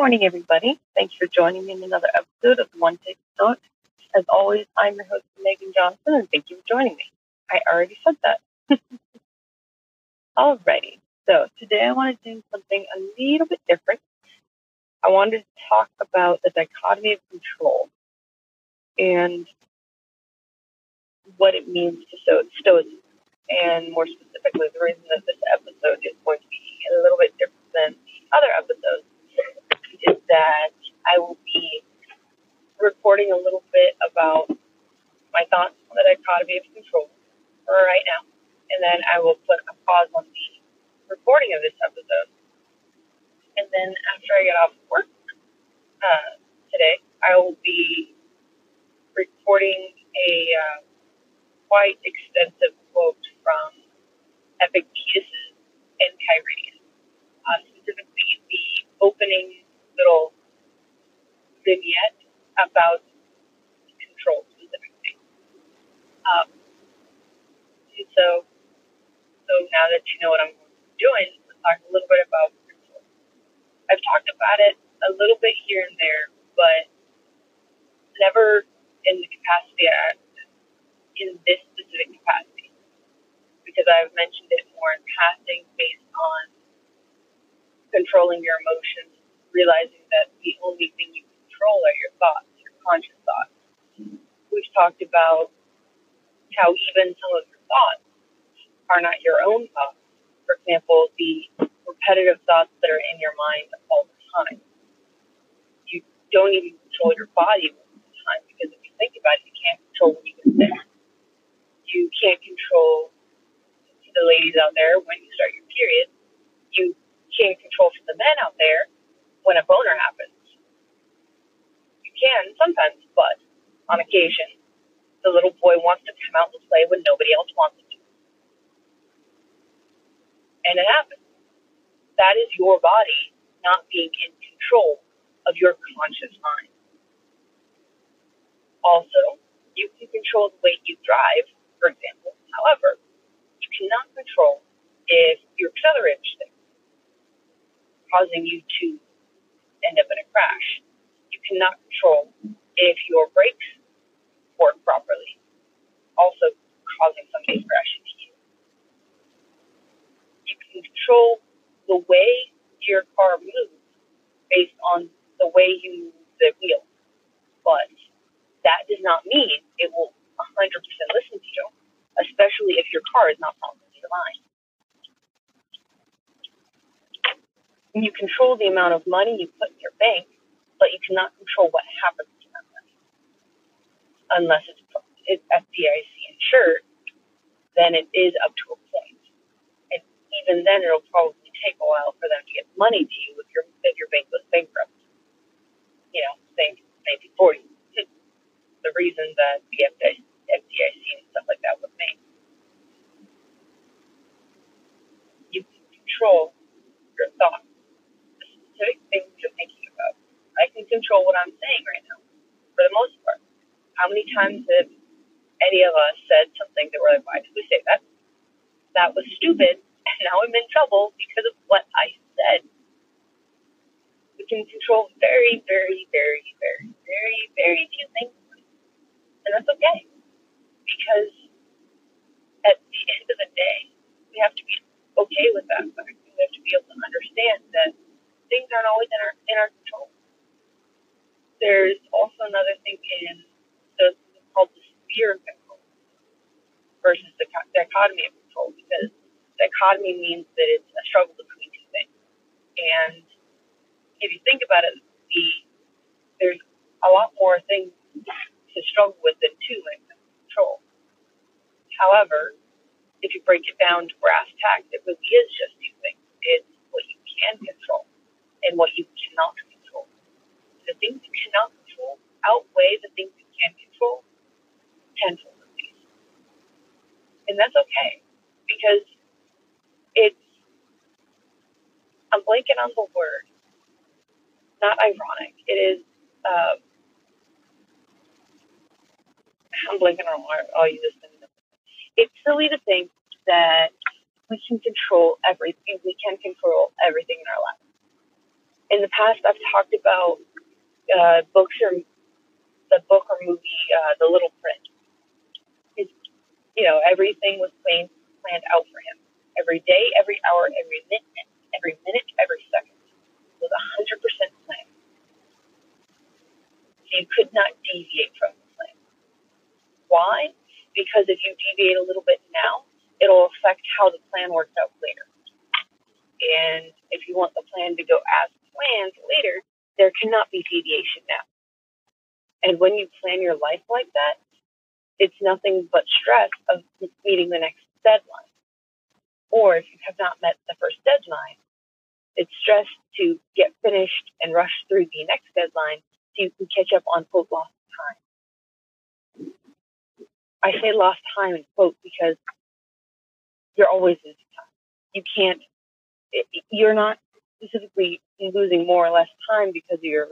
morning, everybody. Thanks for joining me in another episode of One Take Thought. As always, I'm your host, Megan Johnson, and thank you for joining me. I already said that. Alrighty. So today I want to do something a little bit different. I wanted to talk about the dichotomy of control and what it means to stoicism. And more specifically, the reason that this episode is going to be a little bit different than the other episodes is that I will be a little bit about my thoughts on the dichotomy of control for right now, and then I will put a pause on the recording of this episode. And then after I get off work uh, today, I will be recording a uh, quite extensive quote from Epictetus Enchiridion, uh, specifically the opening little vignette about control specifically. Um, so, so now that you know what I'm doing, let's talk a little bit about control. I've talked about it a little bit here and there, but never in the capacity I, in this specific capacity, because I've mentioned it more in passing based on controlling your emotions realizing that the only thing you control are your thoughts, your conscious thoughts. We've talked about how even some of your thoughts are not your own thoughts. For example, the repetitive thoughts that are in your mind all the time. You don't even control your body most of the time because if you think about it, you can't control when you get sick. You can't control the ladies out there when you start your period. You can't control for the men out there when a boner happens. You can sometimes, but on occasion, the little boy wants to come out and play when nobody else wants him to. And it happens. That is your body not being in control of your conscious mind. Also, you can control the way you drive, for example. However, you cannot control if your accelerator sticks, causing you to end up in a crash. You cannot control if your brakes work properly, also causing somebody to crash you. Can control the way your car moves based on the way you move the wheel, but that does not mean it will 100% listen to you, especially if your car is not properly aligned. You control the amount of money you put in your bank, but you cannot control what happens to. Unless it's, it's FDIC insured, then it is up to a point. And even then, it'll probably take a while for them to get money to you if your if your bank goes bankrupt. You know, think 1940. the reason that the FDIC, and stuff like that was made. You can control your thoughts specific things you're thinking about. I can control what I'm saying right now, for the most part. How many times have any of us said something that we're like, why did we say that? That was stupid, and now I'm in trouble because of what I said. We can control very, very, very, very, very, very few things. And that's okay. Because at the end of the day, we have to be okay with that fact. We have to be able to understand that things aren't always in our in our control. There's also another thing in sphere of control versus the dichotomy of control because dichotomy means that it's a struggle between two things. And if you think about it, the there's a lot more things to struggle with than two when it control. However, if you break it down to brass tacks, it really is just two things. It's what you can control and what you cannot control. The things you cannot control outweigh the things you can control tenfold at least. And that's okay because it's, I'm blanking on the word, not ironic. It is, uh, I'm blanking on word. I'll use this It's silly to think that we can control everything. We can control everything in our lives in the past, I've talked about uh, books or the book or movie, uh, The Little Prince. You know, everything was planned, planned out for him. Every day, every hour, every minute, every minute, every second was 100% planned. So you could not deviate from the plan. Why? Because if you deviate a little bit now, it'll affect how the plan works out later. And if you want the plan to go as planned later, there cannot be deviation now. And when you plan your life like that, it's nothing but stress of meeting the next deadline. Or if you have not met the first deadline, it's stress to get finished and rush through the next deadline so you can catch up on quote lost time. I say lost time in quote because you're always losing time. You can't, you're not specifically losing more or less time because you're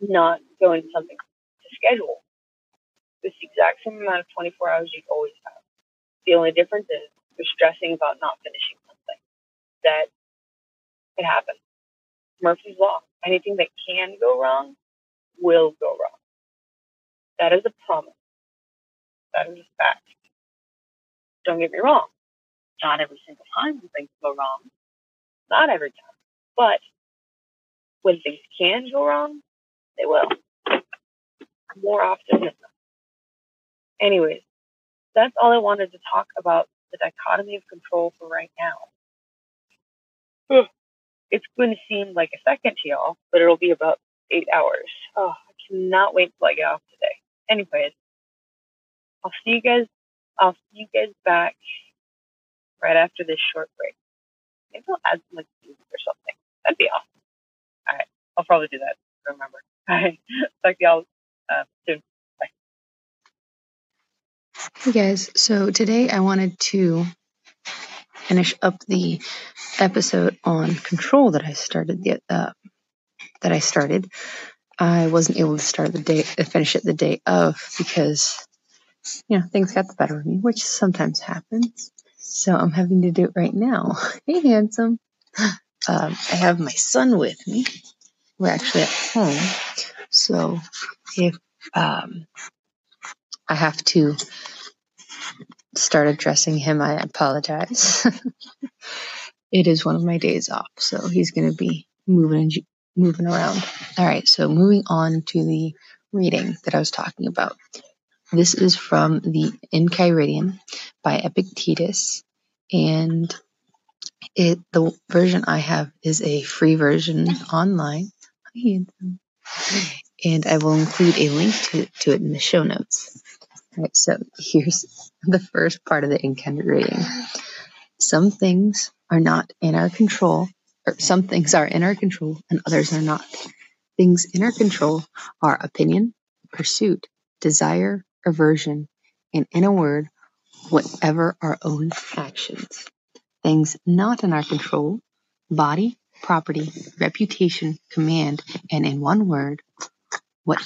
not going to something to schedule. The exact same amount of 24 hours you always have. The only difference is you're stressing about not finishing something. That it happens. Murphy's Law. Anything that can go wrong will go wrong. That is a promise. That is a fact. Don't get me wrong. Not every single time things go wrong. Not every time. But when things can go wrong, they will. More often than not. Anyways, that's all I wanted to talk about the dichotomy of control for right now. It's going to seem like a second to y'all, but it'll be about eight hours. Oh, I cannot wait till I get off today. Anyways, I'll see you guys. I'll see you guys back right after this short break. Maybe I'll add some like music or something. That'd be awesome. All right, I'll probably do that. Remember. All right, talk to y'all uh, soon. Hey guys, so today I wanted to finish up the episode on control that I started the uh, that I started. I wasn't able to start the day, finish it the day of because you know things got the better of me, which sometimes happens. So I'm having to do it right now. Hey, handsome. Um, I have my son with me. We're actually at home, so if um, I have to start addressing him, I apologize. it is one of my days off, so he's going to be moving moving around. All right, so moving on to the reading that I was talking about. This is from the Enchiridion by Epictetus, and it the version I have is a free version online, and I will include a link to, to it in the show notes. All right, so here's the first part of the Enchiridion. Some things are not in our control, or some things are in our control and others are not. Things in our control are opinion, pursuit, desire, aversion, and in a word, whatever our own actions. Things not in our control, body, property, reputation, command, and in one word, what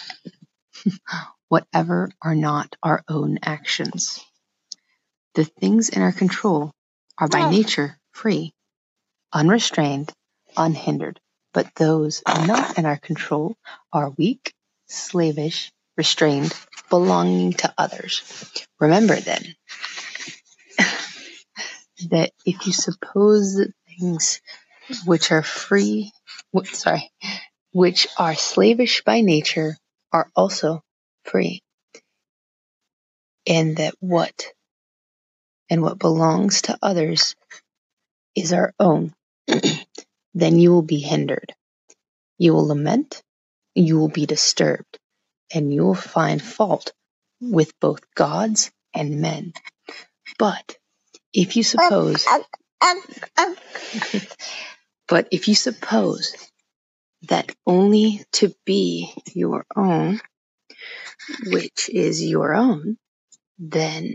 whatever are not our own actions. The things in our control are by nature free, unrestrained, unhindered, but those not in our control are weak, slavish, restrained, belonging to others. Remember then that if you suppose that things which are free, sorry, which are slavish by nature are also free, and that what and what belongs to others is our own, then you will be hindered. You will lament, you will be disturbed, and you will find fault with both gods and men. But if you um, suppose, um, um, but if you suppose that only to be your own, which is your own, then,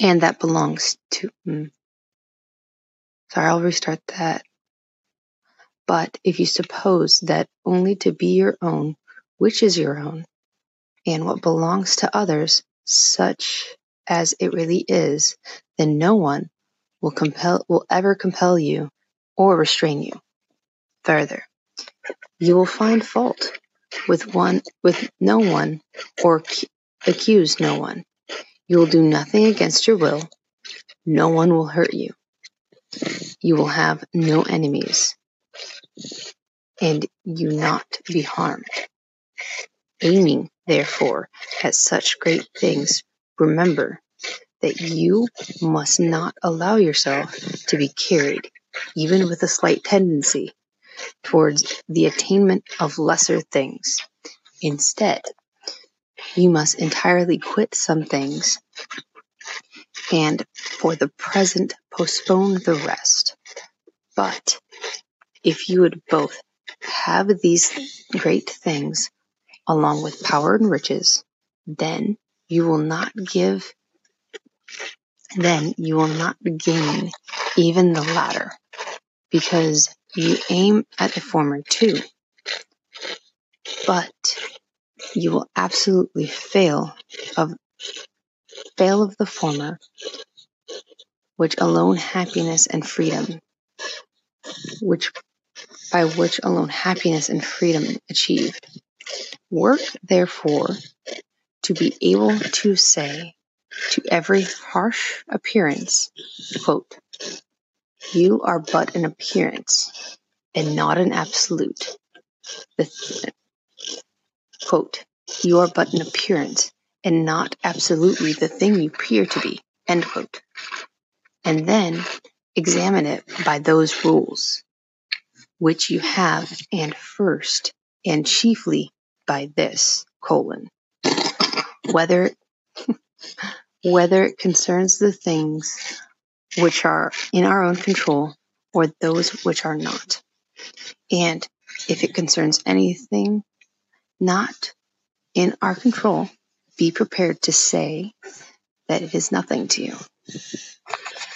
and that belongs to, mm, sorry, I'll restart that. But if you suppose that only to be your own, which is your own, and what belongs to others, such as it really is, then no one will compel will ever compel you or restrain you. Further. You will find fault with one with no one or accuse no one. You will do nothing against your will. No one will hurt you. You will have no enemies, and you not be harmed. Aiming, therefore, at such great things, remember that you must not allow yourself to be carried, even with a slight tendency, towards the attainment of lesser things. Instead, you must entirely quit some things and for the present postpone the rest. But if you would both have these great things along with power and riches, then you will not give then you will not gain even the latter, because you aim at the former too. But you will absolutely fail of fail of the former, which alone happiness and freedom, which by which alone happiness and freedom achieved. Work, therefore, to be able to say to every harsh appearance, quote, You are but an appearance and not an absolute. The, quote, You are but an appearance and not absolutely the thing you appear to be, end quote. And then examine it by those rules which you have, and first and chiefly by this colon whether whether it concerns the things which are in our own control or those which are not. And if it concerns anything not in our control, be prepared to say that it is nothing to you.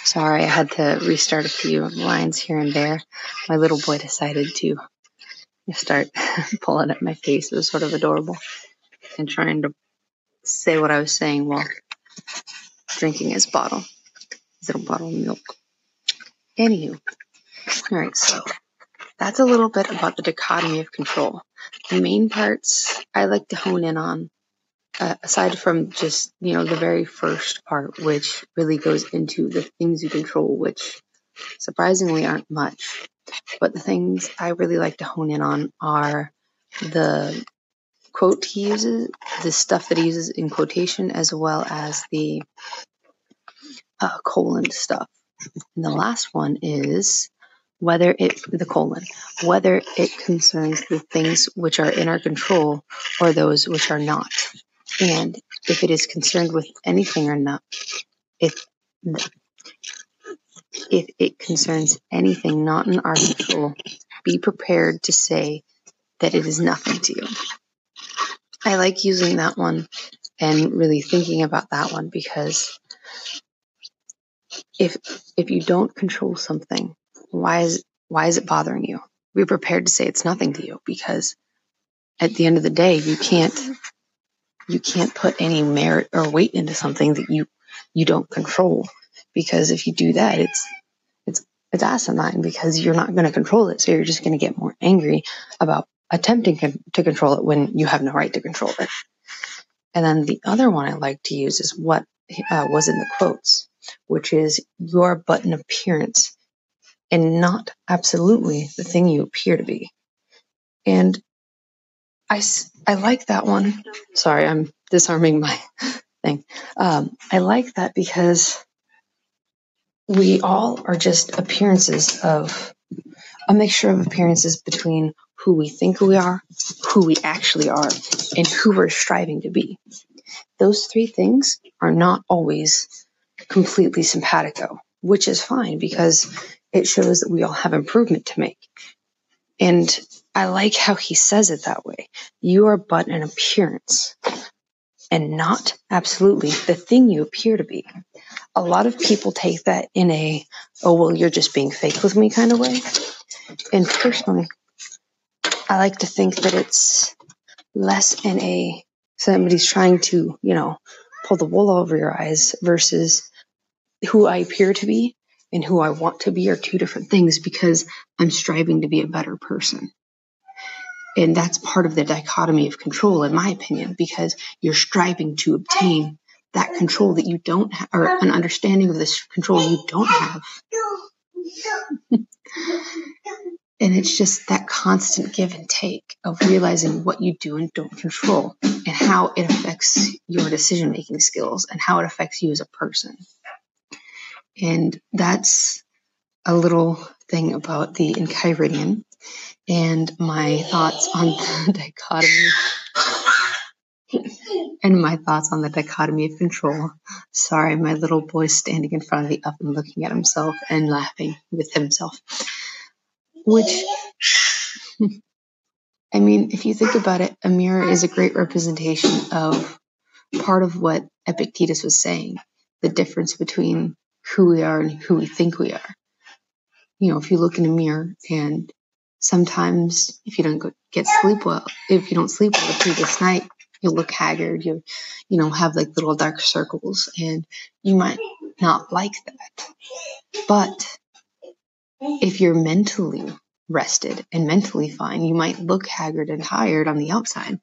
Sorry, I had to restart a few lines here and there. My little boy decided to start pulling at my face. It was sort of adorable and trying to say what I was saying while drinking his bottle, his little bottle of milk. Anywho, all right, so that's a little bit about the dichotomy of control. The main parts I like to hone in on, uh, aside from just, you know, the very first part, which really goes into the things you control, which surprisingly aren't much. But the things I really like to hone in on are the quote he uses, the stuff that he uses in quotation, as well as the uh, colon stuff. And the last one is whether it, the colon, whether it concerns the things which are in our control or those which are not. And if it is concerned with anything or not, if, if it concerns anything not in our control, be prepared to say that it is nothing to you. I like using that one and really thinking about that one because if if you don't control something, why is why is it bothering you? Be prepared to say it's nothing to you because at the end of the day, you can't you can't put any merit or weight into something that you you don't control because if you do that, it's it's it's asinine because you're not going to control it, so you're just going to get more angry about attempting to control it when you have no right to control it. And then the other one I like to use is what uh, was in the quotes, which is you're but an appearance and not absolutely the thing you appear to be. And I, I like that one. Sorry, I'm disarming my thing. Um, I like that because we all are just appearances of a mixture of appearances between who we think we are, who we actually are, and who we're striving to be. Those three things are not always completely simpatico, which is fine because it shows that we all have improvement to make. And I like how he says it that way. You are but an appearance and not absolutely the thing you appear to be. A lot of people take that in a, oh, well, you're just being fake with me kind of way. And personally, I like to think that it's less in a somebody's trying to, you know, pull the wool over your eyes versus who I appear to be and who I want to be are two different things because I'm striving to be a better person. And that's part of the dichotomy of control, in my opinion, because you're striving to obtain that control that you don't have, or an understanding of this control you don't have. and it's just that constant give and take of realizing what you do and don't control and how it affects your decision making skills and how it affects you as a person. And that's a little thing about the Enchiridion and my thoughts on the dichotomy and my thoughts on the dichotomy of control. Sorry, my little boy standing in front of the oven looking at himself and laughing with himself. Which, I mean, if you think about it, a mirror is a great representation of part of what Epictetus was saying the difference between who we are and who we think we are. You know, if you look in a mirror and sometimes if you don't get sleep well, if you don't sleep well the previous night, you'll look haggard. You, you know, have like little dark circles, and you might not like that. But if you're mentally rested and mentally fine, you might look haggard and tired on the outside,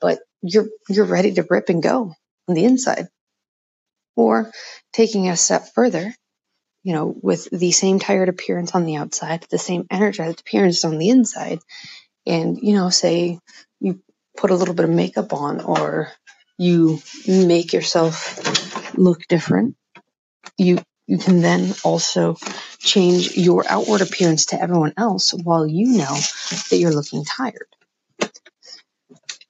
but you're you're ready to rip and go on the inside. Or taking a step further, you know, with the same tired appearance on the outside, the same energized appearance on the inside, and you know, say you put a little bit of makeup on or you make yourself look different, you you can then also change your outward appearance to everyone else while you know that you're looking tired.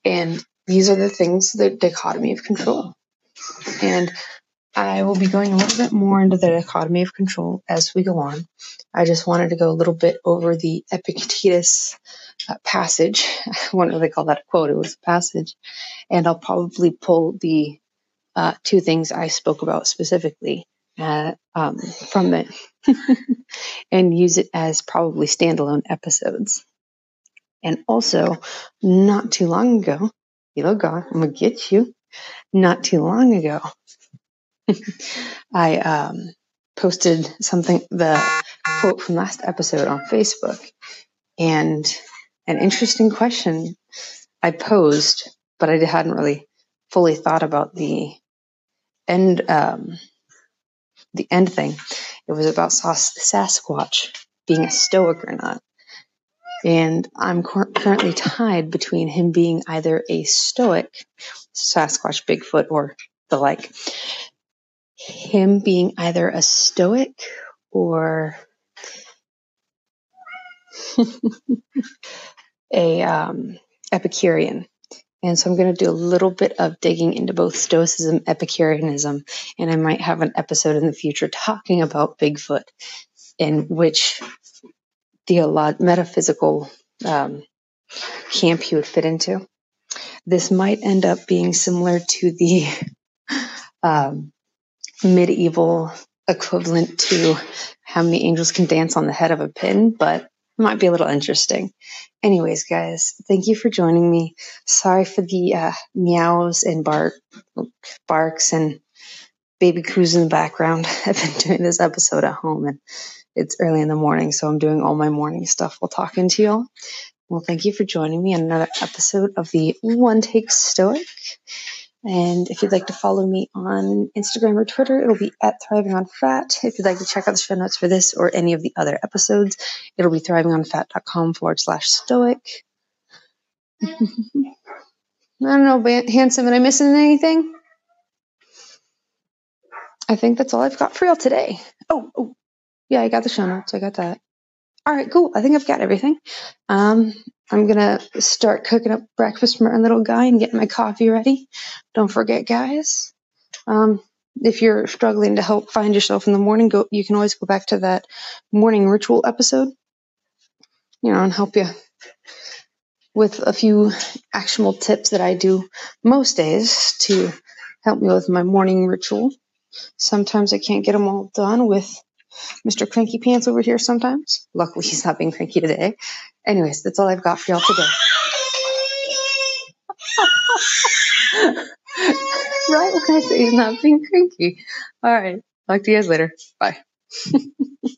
And these are the things, the dichotomy of control. And I will be going a little bit more into the dichotomy of control as we go on. I just wanted to go a little bit over the Epictetus uh, passage. what do they call that a quote? It was a passage. And I'll probably pull the uh, two things I spoke about specifically uh, um, from it and use it as probably standalone episodes. And also, not too long ago, Hello God, I'm gonna get you. Not too long ago, I um, posted something, the quote from last episode on Facebook, and an interesting question I posed, but I hadn't really fully thought about the end um, the end thing. It was about Sasquatch being a stoic or not. And I'm cur- currently tied between him being either a stoic, Sasquatch, Bigfoot, or the like, him being either a stoic or a um, Epicurean. And so I'm going to do a little bit of digging into both Stoicism, Epicureanism, and I might have an episode in the future talking about Bigfoot, in which the metaphysical um, camp he would fit into. This might end up being similar to the um, medieval equivalent to how many angels can dance on the head of a pin, but might be a little interesting. Anyways, guys, thank you for joining me. Sorry for the uh, meows and bark, barks and baby coos in the background. I've been doing this episode at home and it's early in the morning, so I'm doing all my morning stuff while talking to y'all. Well, thank you for joining me on another episode of the One Take Stoic. And if you'd like to follow me on Instagram or Twitter, it'll be at Thriving on Fat. If you'd like to check out the show notes for this or any of the other episodes, it'll be thrivingonfat.com forward slash stoic. I don't know, handsome, am I missing anything? I think that's all I've got for y'all today. Oh, oh, yeah, I got the show notes. I got that. All right, cool. I think I've got everything. Um, I'm gonna start cooking up breakfast for my little guy and getting my coffee ready. Don't forget, guys. Um, if you're struggling to help find yourself in the morning, go. You can always go back to that morning ritual episode. You know, and help you with a few actionable tips that I do most days to help me with my morning ritual. Sometimes I can't get them all done with Mr. Cranky Pants over here sometimes. Luckily, he's not being cranky today. Anyways, that's all I've got for y'all today. right when I say he's not being cranky. All right. Talk to you guys later. Bye.